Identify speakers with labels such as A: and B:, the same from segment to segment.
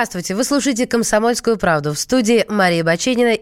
A: Здравствуйте, вы слушаете «Комсомольскую правду» в студии Марии Баченина.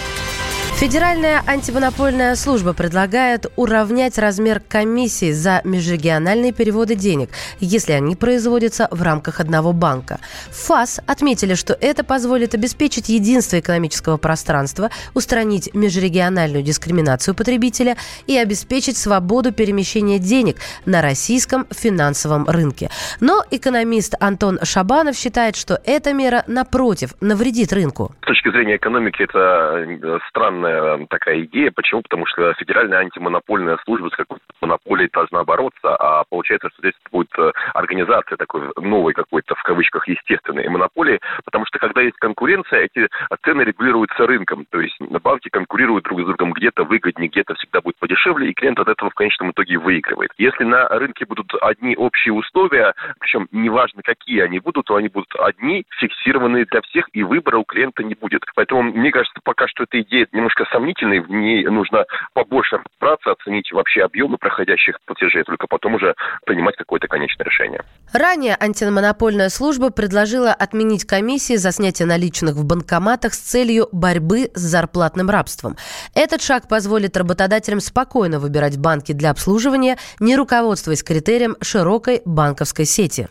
A: Федеральная антимонопольная служба предлагает уравнять размер комиссии за межрегиональные переводы денег, если они производятся в рамках одного банка. ФАС отметили, что это позволит обеспечить единство экономического пространства, устранить межрегиональную дискриминацию потребителя и обеспечить свободу перемещения денег на российском финансовом рынке. Но экономист Антон Шабанов считает, что эта мера, напротив, навредит рынку.
B: С точки зрения экономики это э, странно странная такая идея. Почему? Потому что федеральная антимонопольная служба с какой-то монополией должна бороться, а получается, что здесь будет э, организация такой новой какой-то, в кавычках, естественной монополии, потому что когда есть конкуренция, эти цены регулируются рынком. То есть на банки конкурируют друг с другом где-то выгоднее, где-то всегда будет подешевле, и клиент от этого в конечном итоге выигрывает. Если на рынке будут одни общие условия, причем неважно какие они будут, то они будут одни, фиксированные для всех, и выбора у клиента не будет. Поэтому мне кажется, пока что эта идея немножко немножко сомнительной, в ней нужно побольше разобраться, оценить вообще объемы проходящих платежей, только потом уже принимать какое-то конечное решение.
A: Ранее антимонопольная служба предложила отменить комиссии за снятие наличных в банкоматах с целью борьбы с зарплатным рабством. Этот шаг позволит работодателям спокойно выбирать банки для обслуживания, не руководствуясь критерием широкой банковской сети.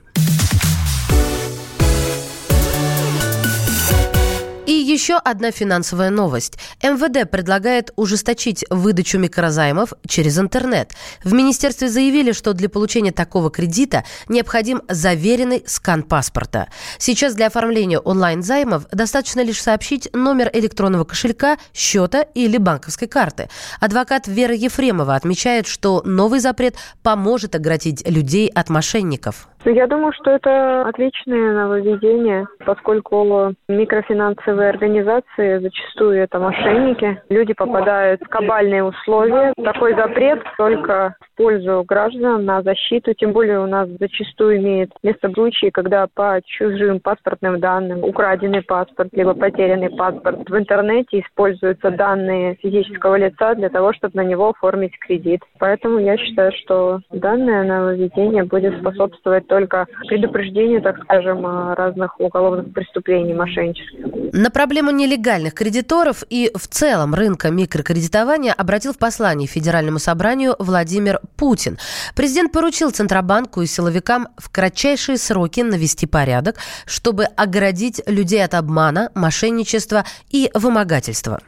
A: Еще одна финансовая новость. МВД предлагает ужесточить выдачу микрозаймов через интернет. В министерстве заявили, что для получения такого кредита необходим заверенный скан паспорта. Сейчас для оформления онлайн-займов достаточно лишь сообщить номер электронного кошелька, счета или банковской карты. Адвокат Вера Ефремова отмечает, что новый запрет поможет оградить людей от мошенников.
C: Ну, я думаю, что это отличное нововведение, поскольку микрофинансовые организации зачастую это мошенники. Люди попадают в кабальные условия. Такой запрет только в пользу граждан на защиту. Тем более у нас зачастую имеет место случаи, когда по чужим паспортным данным украденный паспорт, либо потерянный паспорт в интернете используются данные физического лица для того, чтобы на него оформить кредит. Поэтому я считаю, что данное нововведение будет способствовать только предупреждению, так скажем, разных уголовных преступлений мошеннических.
A: На проблему нелегальных кредиторов и в целом рынка микрокредитования обратил в послании Федеральному собранию Владимир Путин. Президент поручил Центробанку и силовикам в кратчайшие сроки навести порядок, чтобы оградить людей от обмана, мошенничества и вымогательства.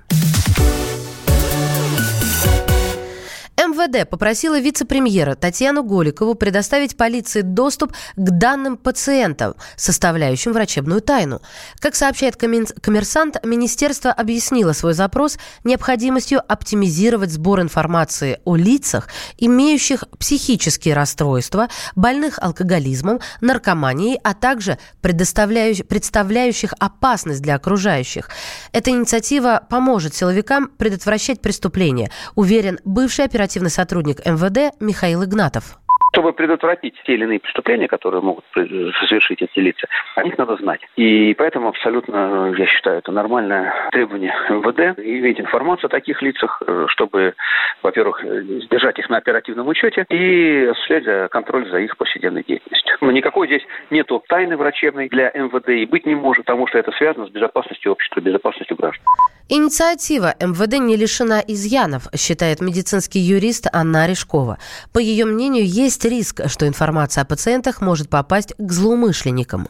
A: МВД попросила вице-премьера Татьяну Голикову предоставить полиции доступ к данным пациентов, составляющим врачебную тайну. Как сообщает коммерсант, министерство объяснило свой запрос необходимостью оптимизировать сбор информации о лицах, имеющих психические расстройства, больных алкоголизмом, наркоманией, а также представляющих опасность для окружающих. Эта инициатива поможет силовикам предотвращать преступления, уверен бывший оперативный сотрудник МВД Михаил Игнатов.
D: Чтобы предотвратить те или иные преступления, которые могут совершить эти лица, о них надо знать. И поэтому абсолютно, я считаю, это нормальное требование МВД иметь информацию о таких лицах, э, чтобы, во-первых, держать их на оперативном учете и осуществлять контроль за их повседневной деятельностью. Но никакой здесь нету тайны врачебной для МВД и быть не может, потому что это связано с безопасностью общества, безопасностью граждан.
A: Инициатива МВД не лишена изъянов, считает медицинский юрист Анна Орешкова. По ее мнению, есть риск, что информация о пациентах может попасть к злоумышленникам.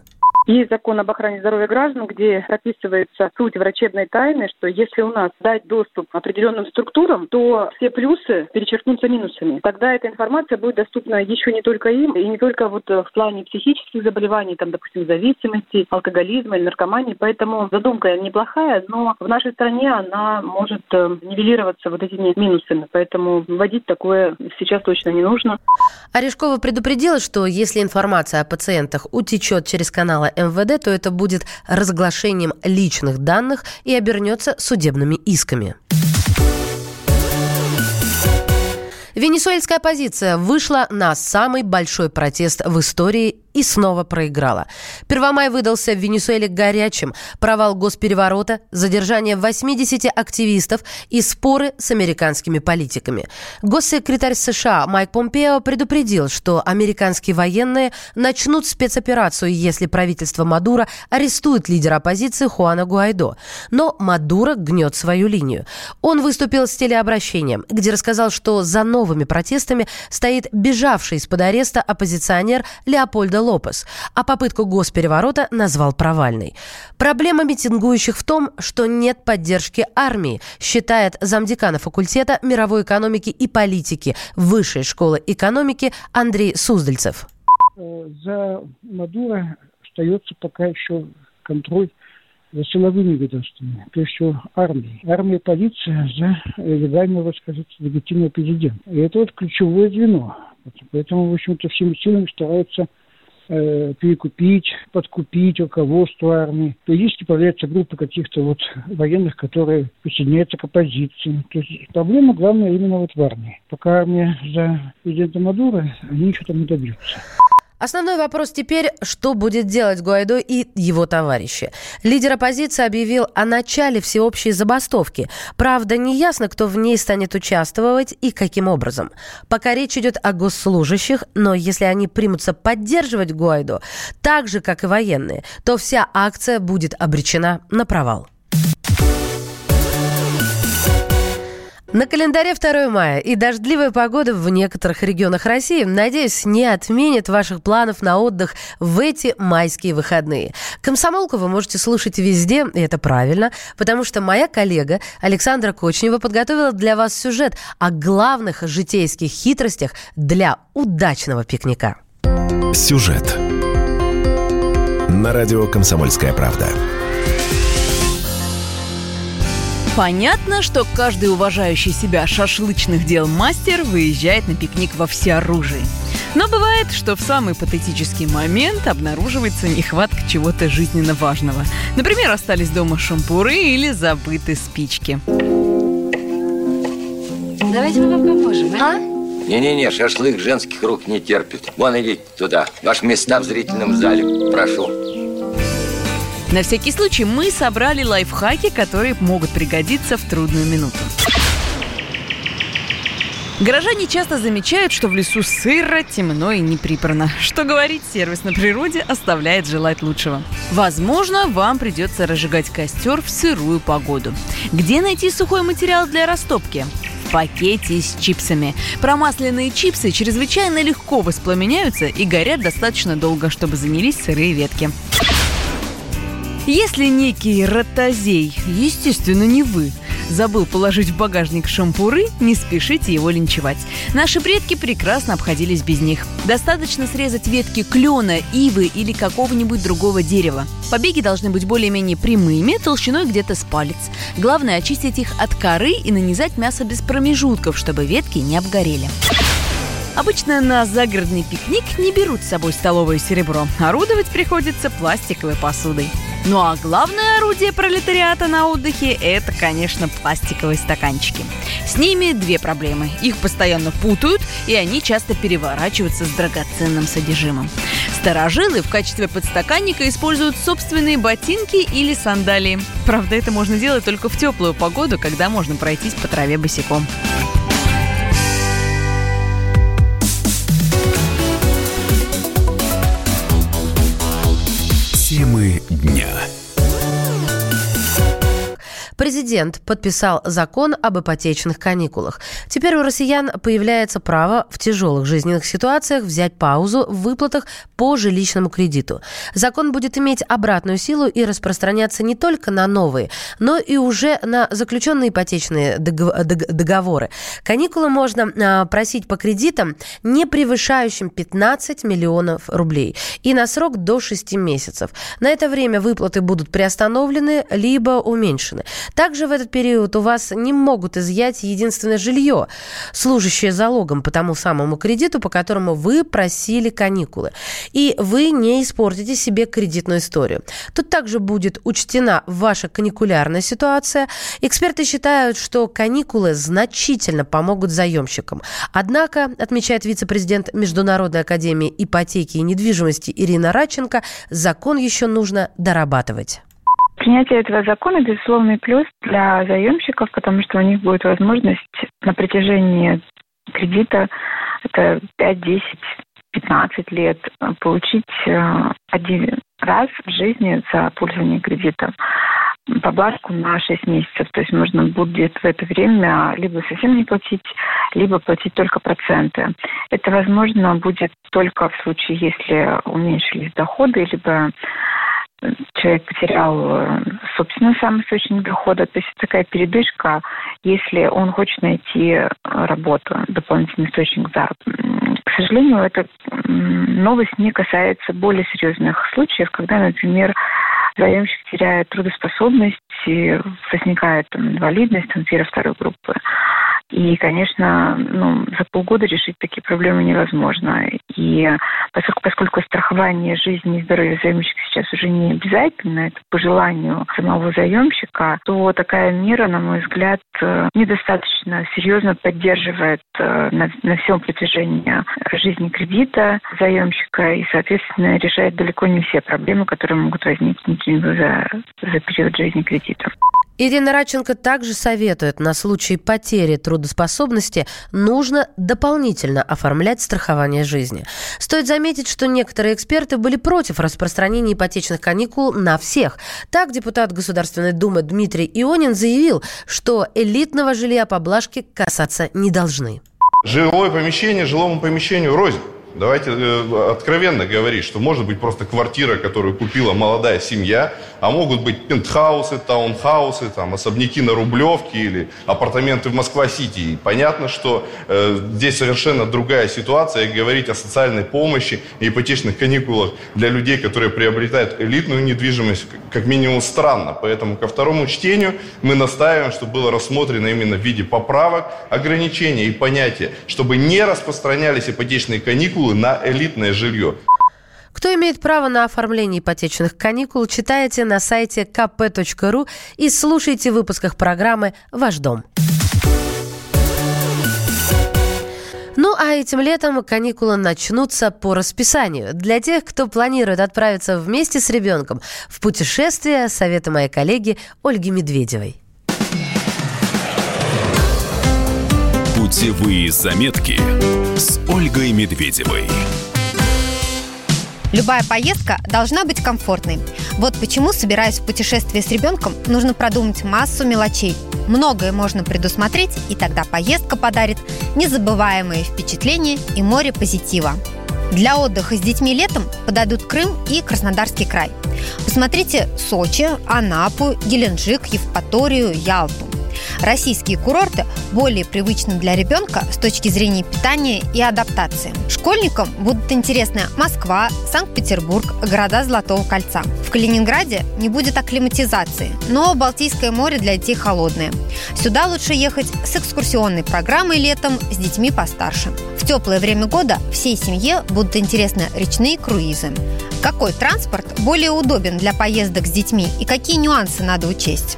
E: Есть закон об охране здоровья граждан, где прописывается суть врачебной тайны, что если у нас дать доступ определенным структурам, то все плюсы перечеркнутся минусами. Тогда эта информация будет доступна еще не только им, и не только вот в плане психических заболеваний, там, допустим, зависимости, алкоголизма или наркомании. Поэтому задумка неплохая, но в нашей стране она может э, нивелироваться вот этими минусами. Поэтому вводить такое сейчас точно не нужно.
A: Орешкова предупредила, что если информация о пациентах утечет через каналы МВД, то это будет разглашением личных данных и обернется судебными исками. Венесуэльская оппозиция вышла на самый большой протест в истории и снова проиграла. Первомай выдался в Венесуэле горячим. Провал госпереворота, задержание 80 активистов и споры с американскими политиками. Госсекретарь США Майк Помпео предупредил, что американские военные начнут спецоперацию, если правительство Мадура арестует лидера оппозиции Хуана Гуайдо. Но Мадуро гнет свою линию. Он выступил с телеобращением, где рассказал, что за новыми протестами стоит бежавший из-под ареста оппозиционер Леопольдо Лопес, а попытку госпереворота назвал провальной. Проблема митингующих в том, что нет поддержки армии, считает замдекана факультета мировой экономики и политики Высшей школы экономики Андрей Суздальцев.
F: За Мадуро остается пока еще контроль за силовыми ведомствами, прежде всего армией. Армия и полиция за легального, скажем, легитимного президента. И это вот ключевое звено. Поэтому, в общем-то, всеми силами стараются э, перекупить, подкупить руководство армии. Периодически появляются группы каких-то вот военных, которые присоединяются к оппозиции. То есть проблема главная именно вот в армии. Пока армия за президента Мадура, они ничего там не добьются.
A: Основной вопрос теперь, что будет делать Гуайдо и его товарищи. Лидер оппозиции объявил о начале всеобщей забастовки. Правда, не ясно, кто в ней станет участвовать и каким образом. Пока речь идет о госслужащих, но если они примутся поддерживать Гуайдо, так же, как и военные, то вся акция будет обречена на провал. На календаре 2 мая и дождливая погода в некоторых регионах России, надеюсь, не отменит ваших планов на отдых в эти майские выходные. Комсомолку вы можете слушать везде, и это правильно, потому что моя коллега Александра Кочнева подготовила для вас сюжет о главных житейских хитростях для удачного пикника.
G: Сюжет на радио «Комсомольская правда».
H: Понятно, что каждый уважающий себя шашлычных дел мастер выезжает на пикник во всеоружии. Но бывает, что в самый патетический момент обнаруживается нехватка чего-то жизненно важного. Например, остались дома шампуры или забыты спички.
I: Давайте мы вам поможем, а?
J: Не-не-не, шашлык женских рук не терпит. Вон идите туда. Ваши места в зрительном зале. Прошу.
H: На всякий случай мы собрали лайфхаки, которые могут пригодиться в трудную минуту. Горожане часто замечают, что в лесу сыро, темно и неприбрано. Что говорить, сервис на природе оставляет желать лучшего. Возможно, вам придется разжигать костер в сырую погоду. Где найти сухой материал для растопки? Пакете с чипсами. Промасленные чипсы чрезвычайно легко воспламеняются и горят достаточно долго, чтобы занялись сырые ветки. Если некий ротозей, естественно, не вы, забыл положить в багажник шампуры, не спешите его линчевать. Наши предки прекрасно обходились без них. Достаточно срезать ветки клена, ивы или какого-нибудь другого дерева. Побеги должны быть более-менее прямыми, толщиной где-то с палец. Главное очистить их от коры и нанизать мясо без промежутков, чтобы ветки не обгорели. Обычно на загородный пикник не берут с собой столовое серебро. Орудовать приходится пластиковой посудой. Ну а главное орудие пролетариата на отдыхе – это, конечно, пластиковые стаканчики. С ними две проблемы. Их постоянно путают, и они часто переворачиваются с драгоценным содержимым. Старожилы в качестве подстаканника используют собственные ботинки или сандалии. Правда, это можно делать только в теплую погоду, когда можно пройтись по траве босиком.
A: Президент подписал закон об ипотечных каникулах. Теперь у россиян появляется право в тяжелых жизненных ситуациях взять паузу в выплатах по жилищному кредиту. Закон будет иметь обратную силу и распространяться не только на новые, но и уже на заключенные ипотечные договоры. Каникулы можно а, просить по кредитам, не превышающим 15 миллионов рублей и на срок до 6 месяцев. На это время выплаты будут приостановлены либо уменьшены. Также в этот период у вас не могут изъять единственное жилье, служащее залогом по тому самому кредиту, по которому вы просили каникулы. И вы не испортите себе кредитную историю. Тут также будет учтена ваша каникулярная ситуация. Эксперты считают, что каникулы значительно помогут заемщикам. Однако, отмечает вице-президент Международной академии ипотеки и недвижимости Ирина Радченко, закон еще нужно дорабатывать.
C: Принятие этого закона – безусловный плюс для заемщиков, потому что у них будет возможность на протяжении кредита, это 5, 10, 15 лет, получить э, один раз в жизни за пользование кредитом поблажку на 6 месяцев. То есть можно будет в это время либо совсем не платить, либо платить только проценты. Это возможно будет только в случае, если уменьшились доходы, либо человек потерял э, собственный сам источник дохода. То есть такая передышка, если он хочет найти работу, дополнительный источник заработка. К сожалению, эта новость не касается более серьезных случаев, когда, например, заемщик теряет трудоспособность, возникает там, инвалидность там, первой, второй группы. И, конечно, ну, за полгода решить такие проблемы невозможно. И поскольку, поскольку страхование жизни и здоровья заемщика сейчас уже не обязательно, это по желанию самого заемщика, то такая мера, на мой взгляд, недостаточно серьезно поддерживает э, на, на всем протяжении жизни кредита заемщика и, соответственно, решает далеко не все проблемы, которые могут возникнуть за, за период жизни кредита.
A: Ирина Радченко также советует на случай потери трудоспособности нужно дополнительно оформлять страхование жизни. Стоит заметить, что некоторые эксперты были против распространения ипотечных каникул на всех. Так депутат Государственной Думы Дмитрий Ионин заявил, что элитного жилья поблажки касаться не должны.
K: Жилое помещение жилому помещению рознь. Давайте э, откровенно говорить, что может быть просто квартира, которую купила молодая семья, а могут быть пентхаусы, таунхаусы, там, особняки на Рублевке или апартаменты в Москва-Сити. И понятно, что э, здесь совершенно другая ситуация, и говорить о социальной помощи и ипотечных каникулах для людей, которые приобретают элитную недвижимость, как минимум странно. Поэтому ко второму чтению мы настаиваем, чтобы было рассмотрено именно в виде поправок, ограничения и понятия, чтобы не распространялись ипотечные каникулы на элитное жилье.
A: Кто имеет право на оформление ипотечных каникул, читайте на сайте kp.ru и слушайте в выпусках программы «Ваш дом». Ну а этим летом каникулы начнутся по расписанию. Для тех, кто планирует отправиться вместе с ребенком в путешествие, советы моей коллеги Ольги Медведевой.
G: Путевые заметки с Ольгой Медведевой.
L: Любая поездка должна быть комфортной. Вот почему, собираясь в путешествие с ребенком, нужно продумать массу мелочей. Многое можно предусмотреть, и тогда поездка подарит незабываемые впечатления и море позитива. Для отдыха с детьми летом подойдут Крым и Краснодарский край. Посмотрите Сочи, Анапу, Геленджик, Евпаторию, Ялту. Российские курорты более привычны для ребенка с точки зрения питания и адаптации. Школьникам будут интересны Москва, Санкт-Петербург, города Золотого кольца. В Калининграде не будет акклиматизации, но Балтийское море для детей холодное. Сюда лучше ехать с экскурсионной программой летом с детьми постарше. В теплое время года всей семье будут интересны речные круизы. Какой транспорт более удобен для поездок с детьми и какие нюансы надо учесть?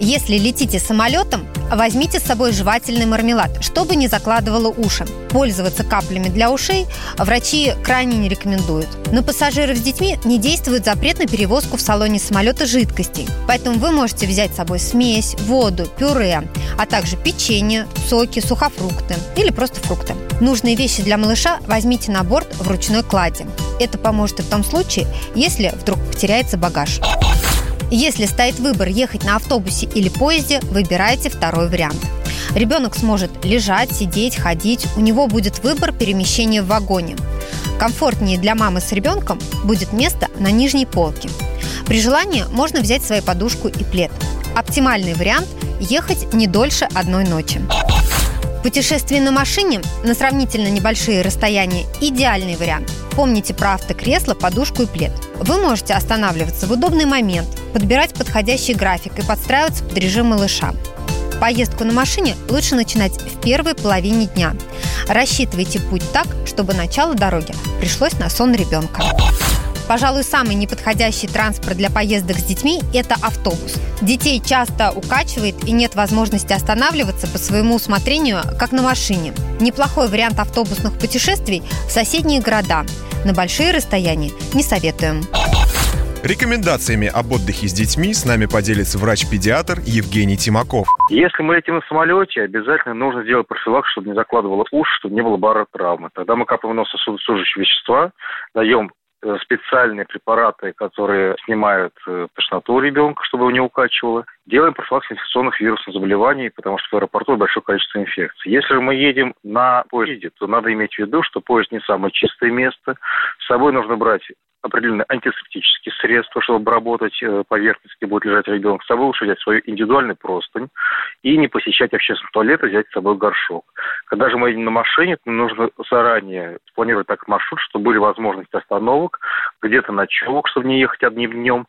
L: Если летите самолетом, возьмите с собой жевательный мармелад, чтобы не закладывало уши. Пользоваться каплями для ушей врачи крайне не рекомендуют. На пассажиров с детьми не действует запрет на перевозку в салоне самолета жидкостей. Поэтому вы можете взять с собой смесь, воду, пюре, а также печенье, соки, сухофрукты или просто фрукты. Нужные вещи для малыша возьмите на борт в ручной кладе. Это поможет и в том случае, если вдруг потеряется багаж. Если стоит выбор ехать на автобусе или поезде, выбирайте второй вариант. Ребенок сможет лежать, сидеть, ходить, у него будет выбор перемещения в вагоне. Комфортнее для мамы с ребенком будет место на нижней полке. При желании можно взять свою подушку и плед. Оптимальный вариант – ехать не дольше одной ночи. Путешествие на машине на сравнительно небольшие расстояния – идеальный вариант. Помните про автокресло, подушку и плед. Вы можете останавливаться в удобный момент – подбирать подходящий график и подстраиваться под режим малыша. Поездку на машине лучше начинать в первой половине дня. Рассчитывайте путь так, чтобы начало дороги пришлось на сон ребенка. Пожалуй, самый неподходящий транспорт для поездок с детьми – это автобус. Детей часто укачивает и нет возможности останавливаться по своему усмотрению, как на машине. Неплохой вариант автобусных путешествий в соседние города. На большие расстояния не советуем.
M: Рекомендациями об отдыхе с детьми с нами поделится врач-педиатр Евгений Тимаков.
N: Если мы летим на самолете, обязательно нужно сделать профилактику, чтобы не закладывало уши, чтобы не было баротравмы. Тогда мы капаем в нос сосудосужащие вещества, даем Э, специальные препараты, которые снимают э, тошноту у ребенка, чтобы его не укачивало. Делаем профилактику инфекционных вирусных заболеваний, потому что в аэропорту большое количество инфекций. Если мы едем на поезде, то надо иметь в виду, что поезд не самое чистое место. С собой нужно брать определенные антисептические средства, чтобы обработать э, поверхность, где будет лежать ребенок. С собой лучше взять свою индивидуальную простынь и не посещать общественный туалет, взять с собой горшок. Когда же мы едем на машине, то нужно заранее спланировать так маршрут, чтобы были возможности остановок, где-то ночевок, чтобы не ехать одним днем,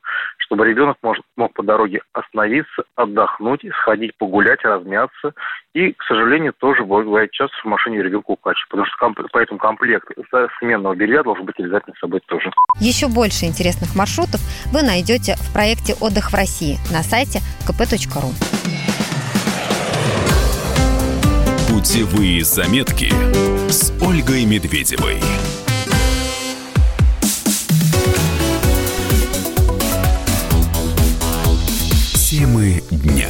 N: чтобы ребенок мог, мог по дороге остановиться, отдохнуть, сходить погулять, размяться. И, к сожалению, тоже бывает часто в машине ребенка укачивает, потому что комп- поэтому комплект сменного белья должен быть обязательно с собой тоже.
L: Еще больше интересных маршрутов вы найдете в проекте «Отдых в России» на сайте kp.ru.
G: Путевые заметки с Ольгой Медведевой. Темы дня.